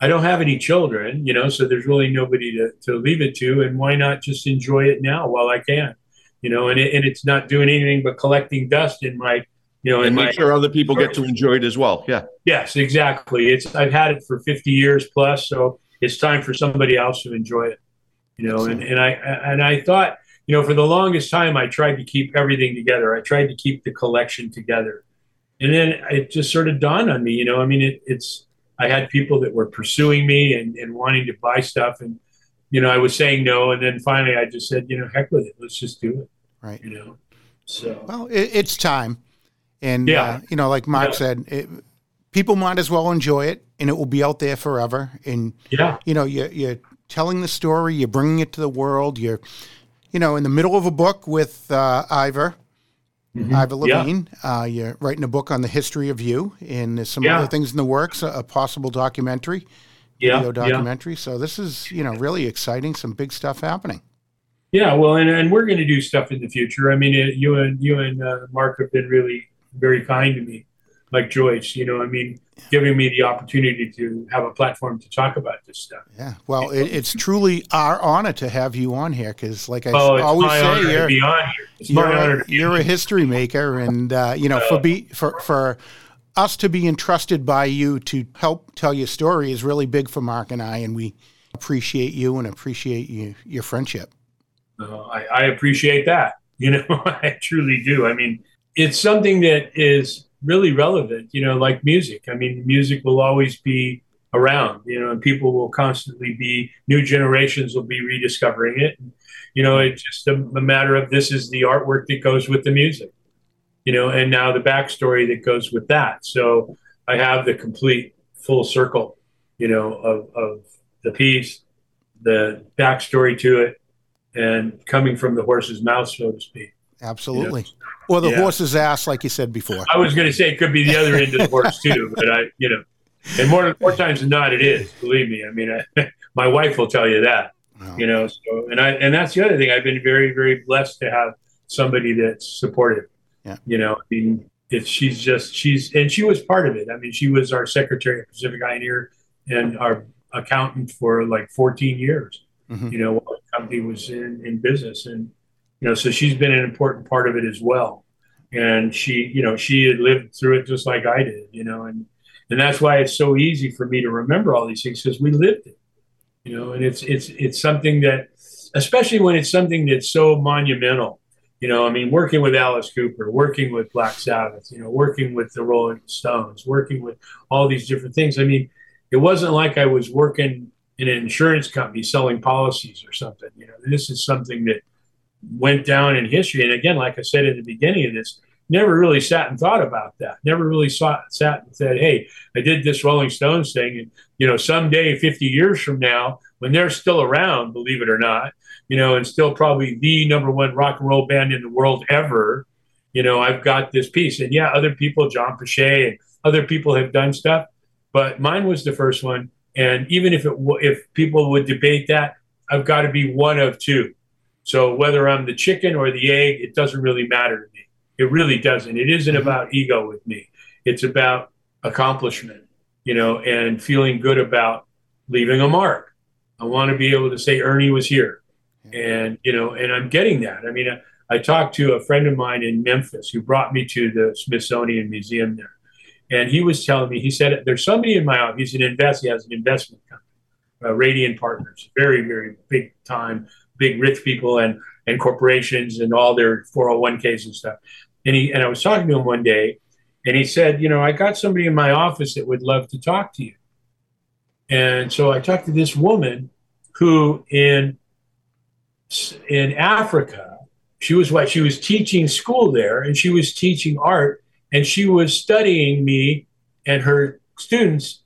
I don't have any children, you know, so there's really nobody to, to leave it to. And why not just enjoy it now while I can, you know, and, it, and it's not doing anything but collecting dust in my, you know, and make sure other people get to enjoy it as well. Yeah. Yes, exactly. It's, I've had it for 50 years plus, so it's time for somebody else to enjoy it, you know, and, and I, and I thought, you know, for the longest time, I tried to keep everything together. I tried to keep the collection together. And then it just sort of dawned on me, you know, I mean, it, it's, I had people that were pursuing me and, and wanting to buy stuff. And, you know, I was saying no. And then finally I just said, you know, heck with it. Let's just do it. Right. You know, so. Well, it, it's time. And, yeah. Uh, you know, like Mark yeah. said, it, people might as well enjoy it and it will be out there forever. And, yeah, you know, you're, you're telling the story, you're bringing it to the world. You're, you know, in the middle of a book with uh, Ivor mm-hmm. Ivor Levine. Yeah. Uh, you're writing a book on the history of you, and there's some yeah. other things in the works, a, a possible documentary, yeah. video documentary. Yeah. So this is, you know, really exciting. Some big stuff happening. Yeah, well, and, and we're going to do stuff in the future. I mean, it, you and you and uh, Mark have been really very kind to me, like Joyce. You know, I mean, giving me the opportunity to have a platform to talk about this stuff. Yeah, well, it, it's truly our honor to have you on here because, like I oh, always say, you're, you're, a, you're a history maker, and uh, you know, uh, for be for for us to be entrusted by you to help tell your story is really big for Mark and I, and we appreciate you and appreciate you your friendship. Uh, I, I appreciate that. You know, I truly do. I mean, it's something that is really relevant, you know, like music. I mean, music will always be around, you know, and people will constantly be, new generations will be rediscovering it. You know, it's just a, a, matter of this is the artwork that goes with the music, you know, and now the backstory that goes with that. So I have the complete full circle, you know, of, of the piece, the backstory to it, and coming from the horse's mouth, so to speak. Absolutely. You know? Or the yeah. horse's ass, like you said before. I was going to say it could be the other end of the horse too, but I, you know, and more more times than not, it is. Believe me. I mean, I, my wife will tell you that. You know, so and I and that's the other thing. I've been very very blessed to have somebody that's supportive. Yeah. You know, I mean, if she's just she's and she was part of it. I mean, she was our secretary at Pacific Eye and Ear and our accountant for like 14 years. Mm-hmm. You know, while the company was in, in business and you know, so she's been an important part of it as well. And she, you know, she had lived through it just like I did, you know, and and that's why it's so easy for me to remember all these things because we lived it, you know, and it's it's it's something that, especially when it's something that's so monumental, you know, I mean, working with Alice Cooper, working with Black Sabbath, you know, working with the Rolling Stones, working with all these different things. I mean, it wasn't like I was working in an insurance company selling policies or something. You know, this is something that went down in history. And again, like I said in the beginning of this, never really sat and thought about that. Never really saw, sat and said, "Hey, I did this Rolling Stones thing, and you know, someday, 50 years from now, when they're still around, believe it or not, you know, and still probably the number one rock and roll band in the world ever, you know, I've got this piece. And yeah, other people, John Pasche and other people have done stuff, but mine was the first one. And even if it if people would debate that, I've got to be one of two. So whether I'm the chicken or the egg, it doesn't really matter to me. It really doesn't. It isn't mm-hmm. about ego with me. It's about accomplishment, you know, and feeling good about leaving a mark. I want to be able to say Ernie was here, and you know, and I'm getting that. I mean, I, I talked to a friend of mine in Memphis who brought me to the Smithsonian Museum there, and he was telling me he said there's somebody in my office. He's an invest. He has an investment company, uh, Radian Partners, very very big time, big rich people and and corporations and all their 401ks and stuff. And he and I was talking to him one day, and he said, you know, I got somebody in my office that would love to talk to you. And so I talked to this woman who in in Africa, she was what she was teaching school there, and she was teaching art, and she was studying me and her students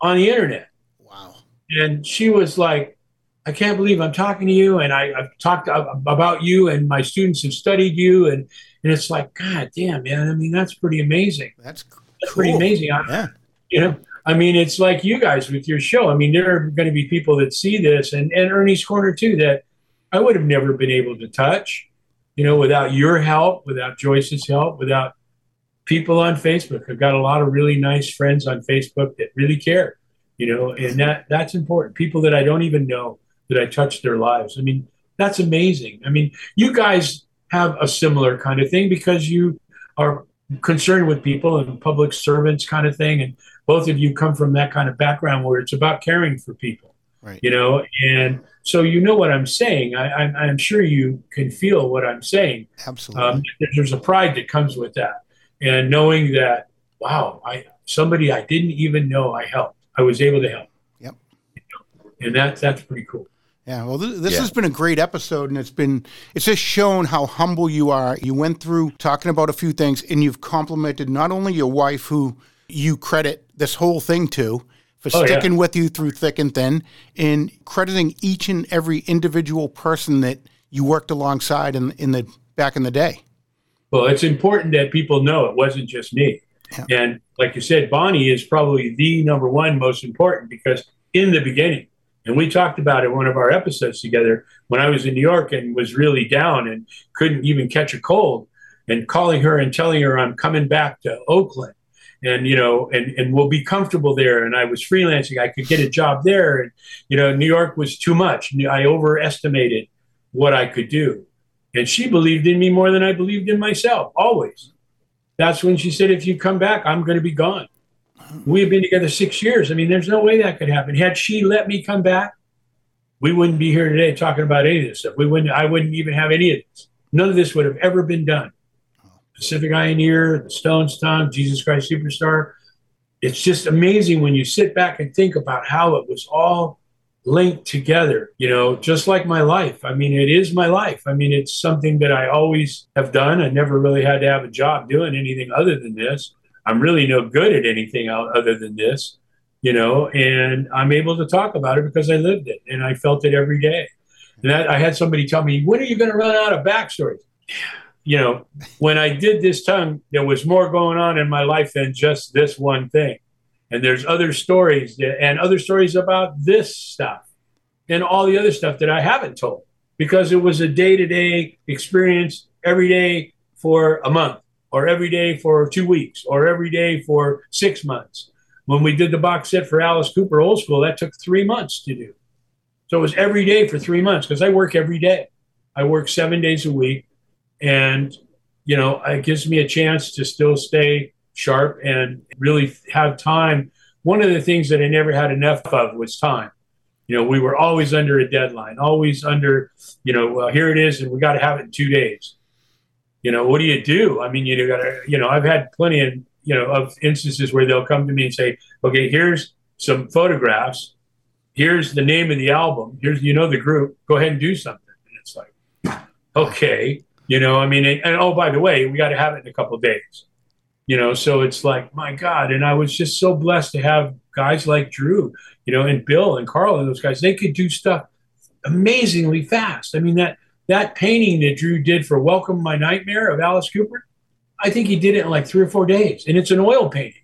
on the internet. Wow! And she was like, "I can't believe I'm talking to you, and I, have talked about you, and my students have studied you, and and it's like, God damn, man! I mean, that's pretty amazing. That's, cool. that's pretty amazing. I, yeah. You know, I mean, it's like you guys with your show. I mean, there are going to be people that see this, and and Ernie's Corner too, that I would have never been able to touch, you know, without your help, without Joyce's help, without people on Facebook. I've got a lot of really nice friends on Facebook that really care, you know, and that that's important. People that I don't even know that I touched their lives. I mean, that's amazing. I mean, you guys have a similar kind of thing because you are concerned with people and public servants kind of thing. And both of you come from that kind of background where it's about caring for people right. you know? And so you know what i'm saying. I, am sure you can feel what i'm saying. Absolutely. Um, there's a pride that comes with that. And knowing that wow i somebody i didn't even know i helped i was able to help. Yep. You know? and that that's pretty cool yeah, well, this, this yeah. has been a great episode, and it's been it's just shown how humble you are. You went through talking about a few things, and you've complimented not only your wife, who you credit this whole thing to for oh, sticking yeah. with you through thick and thin, and crediting each and every individual person that you worked alongside in in the back in the day. Well, it's important that people know it wasn't just me. Yeah. And like you said, Bonnie is probably the number one most important because in the beginning, and we talked about it one of our episodes together when I was in New York and was really down and couldn't even catch a cold. And calling her and telling her I'm coming back to Oakland. And you know and and we'll be comfortable there. And i was freelancing. I could get a job there. And you know new york was too much. I overestimated what i could do. And she believed in me more than i believed in myself always. That's when she said if you come back i'm going to be gone We've been together six years. I mean, there's no way that could happen. Had she let me come back, we wouldn't be here today talking about any of this stuff. We wouldn't. I wouldn't even have any of this. None of this would have ever been done. Pacific Eye and Ear, the Stones, Tom, Jesus Christ Superstar. It's just amazing when you sit back and think about how it was all linked together, you know, just like my life. I mean, it is my life. I mean, it's something that I always have done. I never really had to have a job doing anything other than this. I'm really no good at anything other than this, you know, and I'm able to talk about it because I lived it and I felt it every day. And that, I had somebody tell me, when are you going to run out of backstories? You know, when I did this tongue, there was more going on in my life than just this one thing. And there's other stories that, and other stories about this stuff and all the other stuff that I haven't told because it was a day to day experience every day for a month or every day for two weeks, or every day for six months. When we did the box set for Alice Cooper Old School, that took three months to do. So it was every day for three months because I work every day. I work seven days a week. And, you know, it gives me a chance to still stay sharp and really have time. One of the things that I never had enough of was time. You know, we were always under a deadline, always under, you know, well, here it is, and we got to have it in two days you know, what do you do? I mean, you got to, you know, I've had plenty of, you know, of instances where they'll come to me and say, okay, here's some photographs. Here's the name of the album. Here's, you know, the group. Go ahead and do something. And it's like, okay, You know, I mean, and, and oh, by the way, we got to have it in a couple days. You know, so it's like, my God. And I was just so blessed to have guys like Drew, you know, and Bill and Carl and those guys. They could do stuff amazingly fast. I mean, that that painting that Drew did for Welcome My Nightmare of Alice Cooper, I think he did it in like three or four days. And it's an oil painting.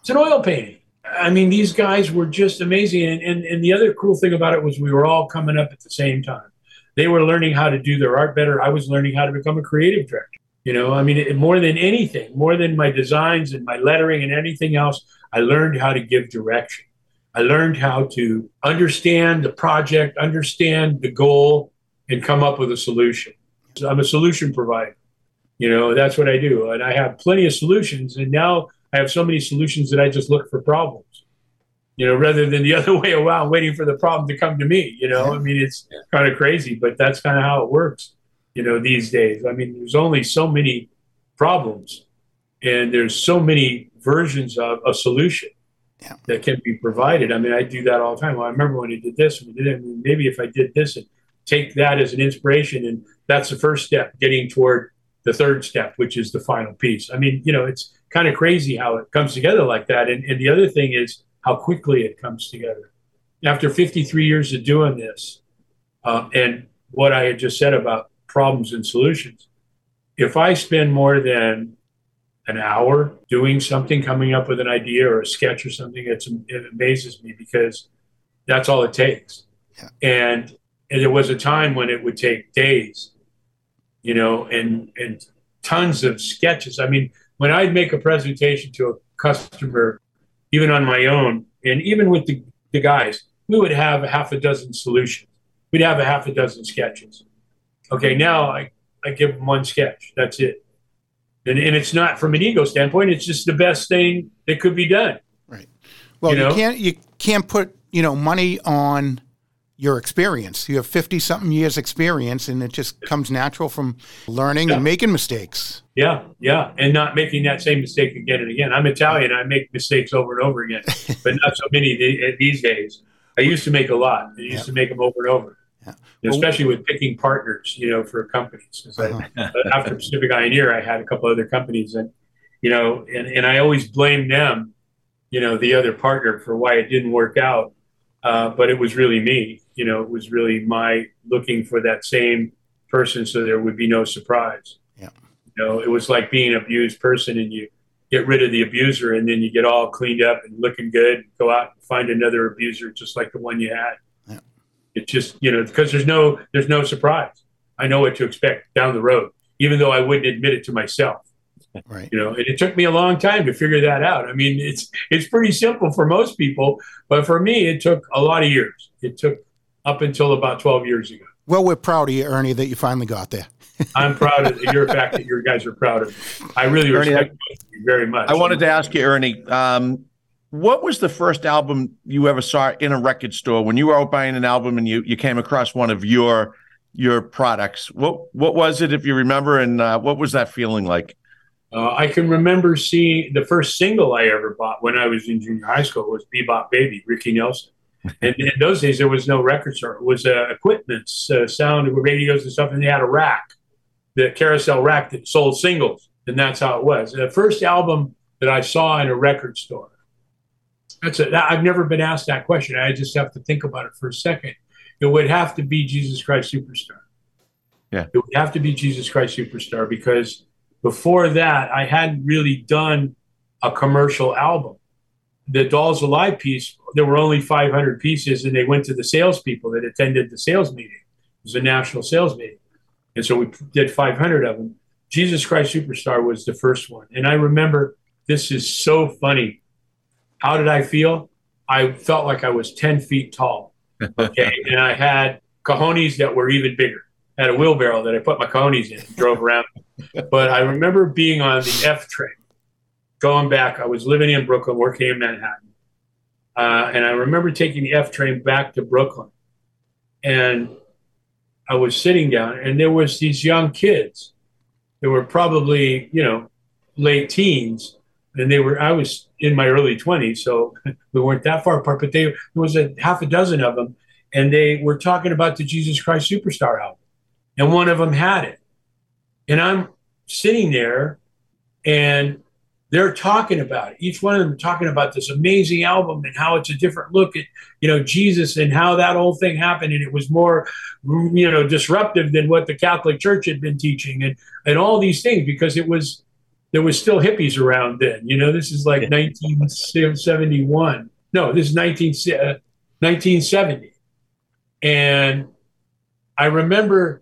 It's an oil painting. I mean, these guys were just amazing. And, and, and the other cool thing about it was we were all coming up at the same time. They were learning how to do their art better. I was learning how to become a creative director. You know, I mean, it, more than anything, more than my designs and my lettering and anything else, I learned how to give direction. I learned how to understand the project, understand the goal, and come up with a solution. So I'm a solution provider. You know, that's what I do. And I have plenty of solutions. And now I have so many solutions that I just look for problems, you know, rather than the other way around, waiting for the problem to come to me. You know, I mean, it's kind of crazy, but that's kind of how it works, you know, these days. I mean, there's only so many problems and there's so many versions of a solution yeah. that can be provided. I mean, I do that all the time. Well, I remember when I did this, and we did it. Maybe if I did this and take that as an inspiration, and that's the first step, getting toward the third step, which is the final piece. I mean, you know, it's kind of crazy how it comes together like that. And, and the other thing is how quickly it comes together. After 53 years of doing this, uh, and what I had just said about problems and solutions, if I spend more than an hour doing something, coming up with an idea or a sketch or something, it's, it amazes me because that's all it takes. Yeah. And, and there was a time when it would take days, you know, and and tons of sketches. I mean, when I'd make a presentation to a customer, even on my own, and even with the, the guys, we would have a half a dozen solutions. We'd have a half a dozen sketches. Okay, now I, I give them one sketch. That's it. And, and it's not from an ego standpoint, it's just the best thing that could be done. Right. Well, you, know? you can't you can't put, you know, money on your experience. You have 50 something years experience and it just comes natural from learning yeah. and making mistakes. Yeah, yeah, and not making that same mistake again and again. I'm Italian, I make mistakes over and over again, but not so many these days. I used to make a lot. I used yeah. to make them over and over. Yeah. Especially with picking partners, you know, for companies. Uh-huh. after Pacific Eye and Ear, I had a couple other companies, and you know, and, and I always blame them, you know, the other partner for why it didn't work out uh, but it was really me. You know, it was really my looking for that same person so there would be no surprise. Yeah. You know, it was like being an abused person and you get rid of the abuser and then you get all cleaned up and looking good, go out and find another abuser just like the one you had. Yeah. It just, you know, because there's no there's no surprise. I know what to expect down the road, even though I wouldn't admit it to myself. Right. You know, and it took me a long time to figure that out. I mean, it's it's pretty simple for most people, but for me, it took a lot of years. It took up until about 12 years ago. Well, we're proud of you, Ernie, that you finally got there. I'm proud of your fact that your guys are proud of me. I really Ernie, respect you very much. I wanted to ask you, Ernie, um, what was the first album you ever saw in a record store when you were out buying an album and you, you came across one of your your products? What what was it, if you remember, and uh, what was that feeling like? Uh, I can remember seeing the first single I ever bought when I was in junior high school was "Bebop Baby," Ricky Nelson. And in those days, there was no record store. It was uh, equipment, uh, sound radios and stuff, and they had a rack, the carousel rack that sold singles, and that's how it was. The first album that I saw in a record store. That's it. I've never been asked that question. I just have to think about it for a second. It would have to be Jesus Christ Superstar. Yeah. It would have to be Jesus Christ Superstar because before that, I hadn't really done a commercial album. The Dolls Alive piece, there were only 500 pieces, and they went to the salespeople that attended the sales meeting. It was a national sales meeting. And so we did 500 of them. Jesus Christ Superstar was the first one. And I remember this is so funny. How did I feel? I felt like I was 10 feet tall. Okay. and I had cojones that were even bigger. I had a wheelbarrow that I put my cojones in and drove around but I remember being on the F train going back. I was living in Brooklyn, working in Manhattan. Uh, and I remember taking the F train back to Brooklyn. And I was sitting down, and there was these young kids. They were probably, you know, late teens, and they were. I was in my early twenties, so we weren't that far apart. But they, there was a half a dozen of them, and they were talking about the Jesus Christ Superstar album, and one of them had it, And I'm sitting there and they're talking about it. Each one of them talking about this amazing album and how it's a different look at, you know, Jesus and how that whole thing happened. And it was more, you know, disruptive than what the Catholic Church had been teaching and, and all these things because it was, there was still hippies around then. You know, this is like 1971. No, this is 19, uh, 1970. And I remember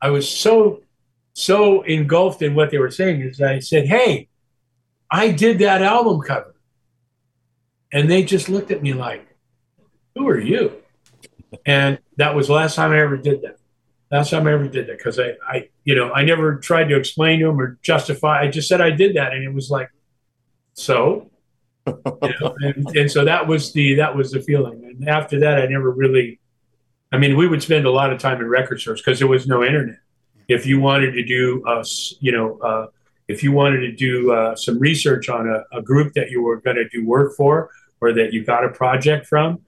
I was so so engulfed in what they were saying is I said, Hey, I did that album cover. And they just looked at me like, Who are you? And that was the last time I ever did that. Last time I ever did that because I, I, you know, I never tried to explain to them or justify. I just said I did that, and it was like, so, you know, and, and so that was the that was the feeling. And after that, I never really. I mean, we would spend a lot of time in record stores because there was no internet if you wanted to do, uh, you know, uh, if you wanted to do uh, some research on a, a group that you were going to do work for or that you got a project from,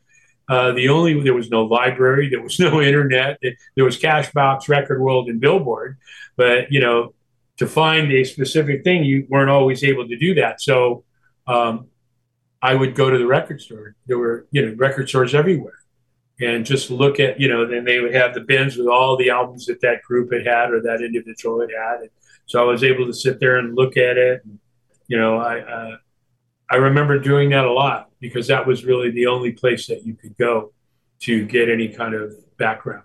uh, the only there was no library, there was no internet, there was Cashbox, Record World, and Billboard, but you know, to find a specific thing, you weren't always able to do that. So, um, I would go to the record store. There were you know record stores everywhere and just look at, you know, then they would have the bins with all the albums that that group had had or that individual had had. And so I was able to sit there and look at it. And, you know, I, uh, I remember doing that a lot because that was really the only place that you could go to get any kind of background.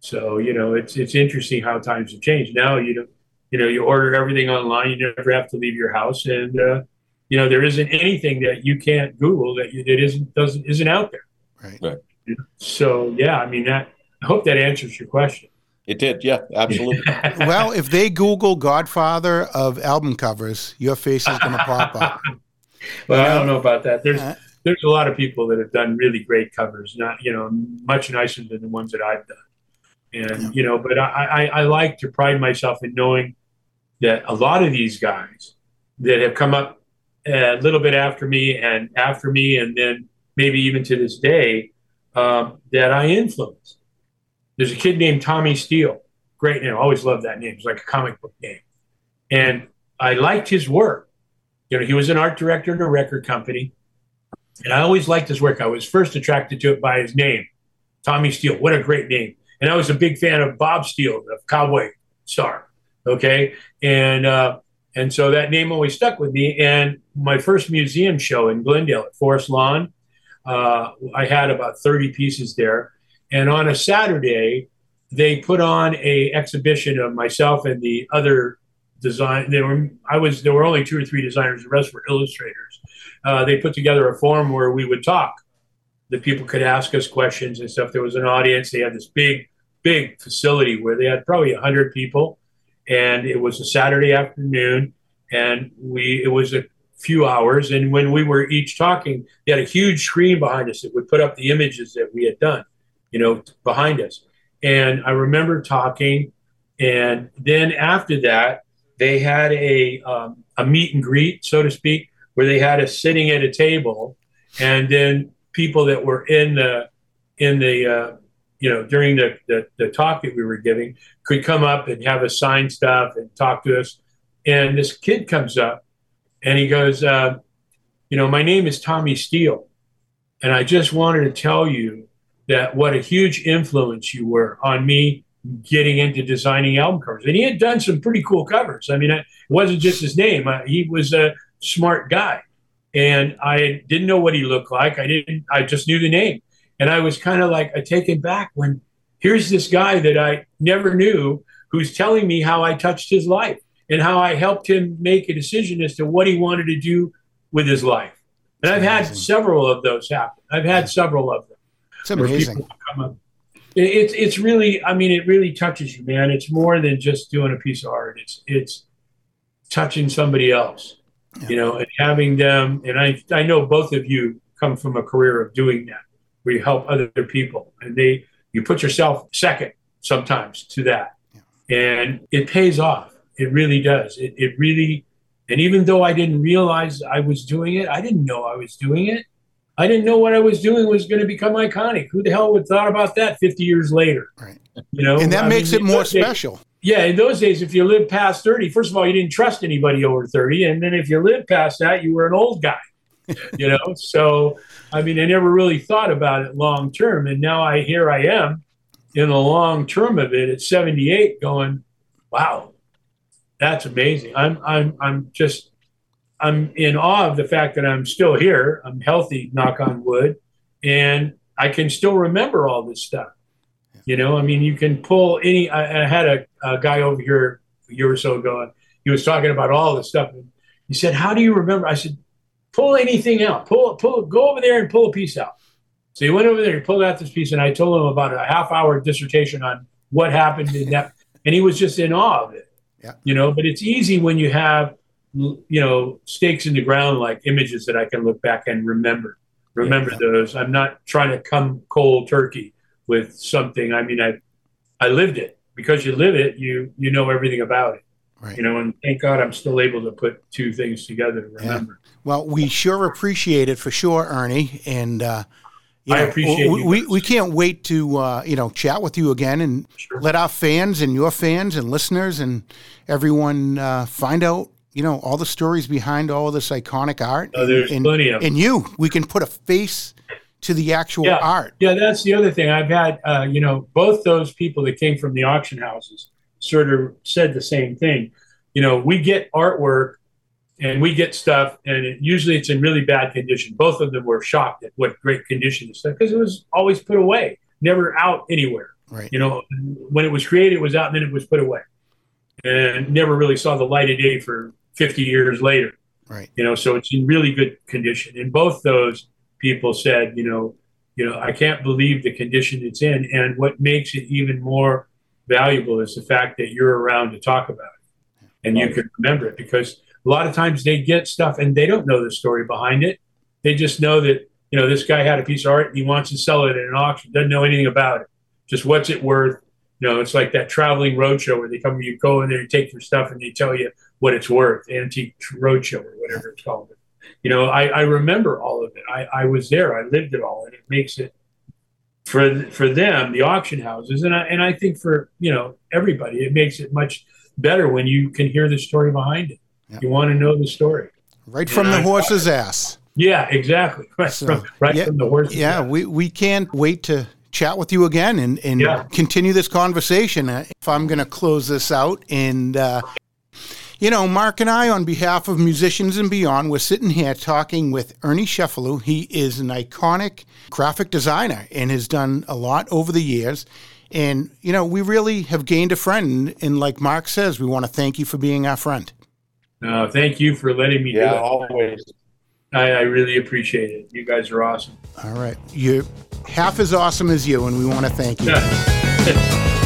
So, you know, it's, it's interesting how times have changed. Now, you know, you know, you order everything online. You never have to leave your house. And, uh, you know, there isn't anything that you can't Google that you, that isn't, doesn't, isn't out there. Right. right. So yeah, I mean that. I hope that answers your question. It did, yeah, absolutely. well, if they Google Godfather of album covers, your face is going to pop up. well, you know? I don't know about that. There's uh, there's a lot of people that have done really great covers, not you know much nicer than the ones that I've done. And yeah. you know, but I, I I like to pride myself in knowing that a lot of these guys that have come up a little bit after me and after me, and then maybe even to this day, um, that I influenced. There's a kid named Tommy Steele. Great name. I always loved that name. It's like a comic book name. And I liked his work. You know, he was an art director at a record company. And I always liked his work. I was first attracted to it by his name, Tommy Steele. What a great name. And I was a big fan of Bob Steele, the cowboy star. Okay. And, uh, and so that name always stuck with me. And my first museum show in Glendale at Forest Lawn, uh, I had about 30 pieces there. And on a Saturday, they put on a exhibition of myself and the other design. There were I was there were only two or three designers. The rest were illustrators. Uh, they put together a forum where we would talk. The people could ask us questions and stuff. There was an audience. They had this big, big facility where they had probably hundred people, and it was a Saturday afternoon. And we it was a few hours. And when we were each talking, they had a huge screen behind us that would put up the images that we had done, you know, behind us. And I remember talking. And then after that, they had a, um, a meet and greet, so to speak, where they had us sitting at a table. And then people that were in the, in the, uh, you know, during the, the, the talk that we were giving could come up and have us sign stuff and talk to us. And this kid comes up and he goes, uh, You know, my name is Tommy Steele. And I just wanted to tell you that what a huge influence you were on me getting into designing album covers. And he had done some pretty cool covers. I mean, it wasn't just his name, he was a smart guy. And I didn't know what he looked like. I didn't, I just knew the name. And I was kind of like taken back when here's this guy that I never knew who's telling me how I touched his life and how I helped him make a decision as to what he wanted to do with his life. And I've had several of those happen. I've had several of them. It's amazing. It's it's really I mean it really touches you, man. It's more than just doing a piece of art. It's it's touching somebody else, yeah. you know, and having them. And I I know both of you come from a career of doing that, where you help other people, and they you put yourself second sometimes to that, yeah. and it pays off it really does. It, it really, and even though I didn't realize I was doing it, I didn't know I was doing it. I didn't know what I was doing was going to become iconic. Who the hell would thought about that 50 years later? Right. You know, and that I makes mean, it more special. yeah, in those days, if you lived past 30, first of all, you didn't trust anybody over 30. And then if you lived past that, you were an old guy, you know? so, I mean, I never really thought about it long term. And now I, here I am in the long term of it at 78 going, wow, that's amazing. I'm, I'm, I'm just, I'm in awe of the fact that I'm still here. I'm healthy, knock on wood, and I can still remember all this stuff. You know, I mean, you can pull any. I, I had a, a, guy over here a year or so ago, and he was talking about all this stuff. And he said, "How do you remember?" I said, "Pull anything out. Pull, pull, go over there and pull a piece out." So he went over there, he pulled out this piece, and I told him about a half hour dissertation on what happened in that, and he was just in awe of it. Yeah. You know, but it's easy when you have, you know, stakes in the ground like images that I can look back and remember. Remember yeah. those. I'm not trying to come cold turkey with something. I mean, I I lived it because you live it, you you know everything about it. Right. You know, and thank God I'm still able to put two things together to remember. Yeah. Well, we sure appreciate it for sure, Ernie, and. Uh, you know, I appreciate we, we, we, can't wait to uh, you know chat with you again and sure. let our fans and your fans and listeners and everyone uh, find out you know all the stories behind all this iconic art. Oh, there's and, plenty of. And you, we can put a face to the actual yeah. art. Yeah, that's the other thing. I've had, uh, you know, both those people that came from the auction houses sort of said the same thing. You know, we get artwork and we get stuff, and it, usually it's in really bad condition. Both of them were shocked at what great condition the stuff because it was always put away, never out anywhere. Right. You know, when it was created, it was out, and then it was put away, and never really saw the light of day for 50 years later. Right. You know, so it's in really good condition. And both those people said, you know, you know, I can't believe the condition it's in. And what makes it even more valuable is the fact that you're around to talk about it and you can remember it because a lot of times they get stuff and they don't know the story behind it. They just know that, you know, this guy had a piece of art and he wants to sell it at an auction, doesn't know anything about it. Just what's it worth? You know, it's like that traveling roadshow where they come, you go in there, you take your stuff and they tell you what it's worth, antique roadshow or whatever it's called you know, I, I remember all of it. I, I was there. I lived it all, and it makes it for for them, the auction houses, and I and I think for you know everybody, it makes it much better when you can hear the story behind it. You want to know the story, right from and the I, horse's ass. Yeah, exactly. Right, so, from, right yeah, from the horse's Yeah, ass. we we can't wait to chat with you again and, and yeah. continue this conversation. If I'm going to close this out and uh, you know, Mark and I, on behalf of Musicians and Beyond, we're sitting here talking with Ernie Cefalu. He is an iconic graphic designer and has done a lot over the years. And, you know, we really have gained a friend. And like Mark says, we want to thank you for being our friend. No, thank you for letting me yeah, do it. always. I, I really appreciate it. You guys are awesome. All right. You're half as awesome as you, and we want to thank you.